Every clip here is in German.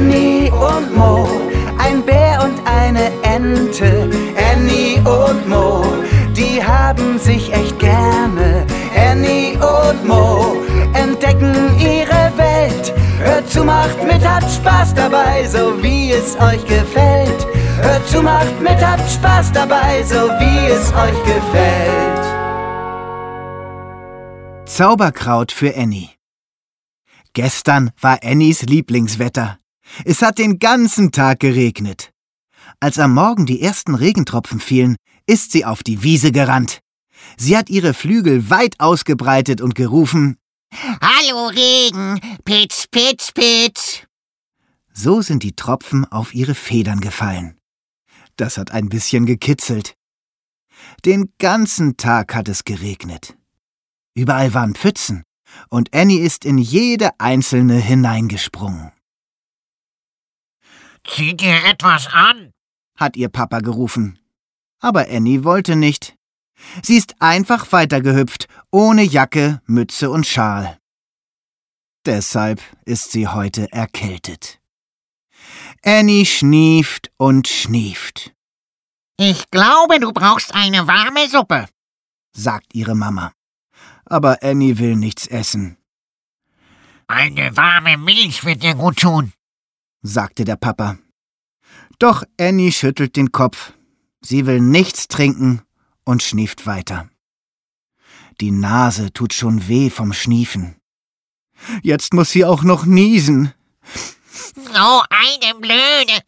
Annie und Mo, ein Bär und eine Ente. Annie und Mo, die haben sich echt gerne. Annie und Mo entdecken ihre Welt. Hört zu, macht mit, habt Spaß dabei, so wie es euch gefällt. Hört zu, macht mit, habt Spaß dabei, so wie es euch gefällt. Zauberkraut für Annie. Gestern war Annies Lieblingswetter. Es hat den ganzen Tag geregnet. Als am Morgen die ersten Regentropfen fielen, ist sie auf die Wiese gerannt. Sie hat ihre Flügel weit ausgebreitet und gerufen Hallo Regen, pitsch, pitsch, pitsch. So sind die Tropfen auf ihre Federn gefallen. Das hat ein bisschen gekitzelt. Den ganzen Tag hat es geregnet. Überall waren Pfützen, und Annie ist in jede einzelne hineingesprungen. Zieh dir etwas an, hat ihr Papa gerufen. Aber Annie wollte nicht. Sie ist einfach weitergehüpft, ohne Jacke, Mütze und Schal. Deshalb ist sie heute erkältet. Annie schnieft und schnieft. Ich glaube, du brauchst eine warme Suppe, sagt ihre Mama. Aber Annie will nichts essen. Eine warme Milch wird dir gut tun, sagte der Papa. Doch Annie schüttelt den Kopf. Sie will nichts trinken und schnieft weiter. Die Nase tut schon weh vom Schniefen. Jetzt muss sie auch noch niesen. So eine blöde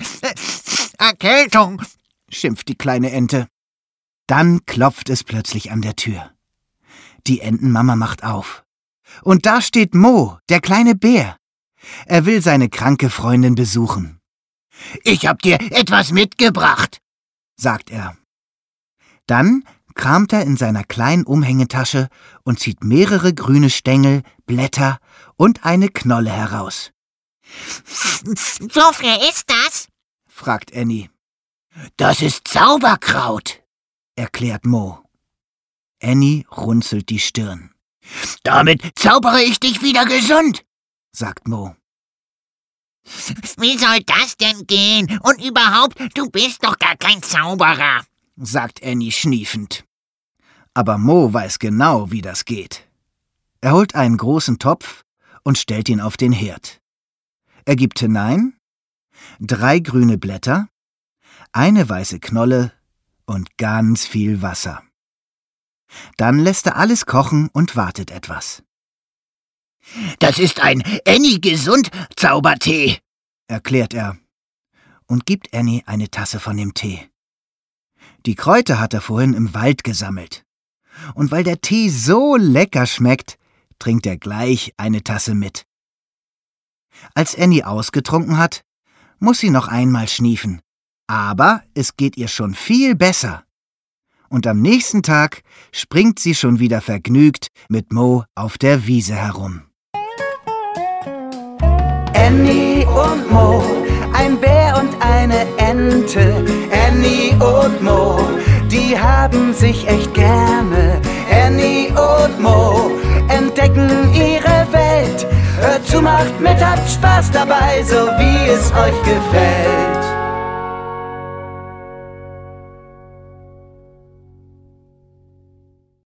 Erkältung, schimpft die kleine Ente. Dann klopft es plötzlich an der Tür. Die Entenmama macht auf. Und da steht Mo, der kleine Bär. Er will seine kranke Freundin besuchen. Ich hab dir etwas mitgebracht, sagt er. Dann kramt er in seiner kleinen Umhängetasche und zieht mehrere grüne Stängel, Blätter und eine Knolle heraus. Wofür ist das? fragt Annie. Das ist Zauberkraut, erklärt Mo. Annie runzelt die Stirn. Damit zaubere ich dich wieder gesund, sagt Mo. Wie soll das denn gehen? Und überhaupt, du bist doch gar kein Zauberer, sagt Annie schniefend. Aber Mo weiß genau, wie das geht. Er holt einen großen Topf und stellt ihn auf den Herd. Er gibt hinein drei grüne Blätter, eine weiße Knolle und ganz viel Wasser. Dann lässt er alles kochen und wartet etwas. Das ist ein Annie gesund Zaubertee, erklärt er und gibt Annie eine Tasse von dem Tee. Die Kräuter hat er vorhin im Wald gesammelt. Und weil der Tee so lecker schmeckt, trinkt er gleich eine Tasse mit. Als Annie ausgetrunken hat, muss sie noch einmal schniefen. Aber es geht ihr schon viel besser. Und am nächsten Tag springt sie schon wieder vergnügt mit Mo auf der Wiese herum. Und Mo, ein Bär und eine Ente. Annie und Mo, die haben sich echt gerne. Annie und Mo entdecken ihre Welt. Hört zu, macht mit, habt Spaß dabei, so wie es euch gefällt.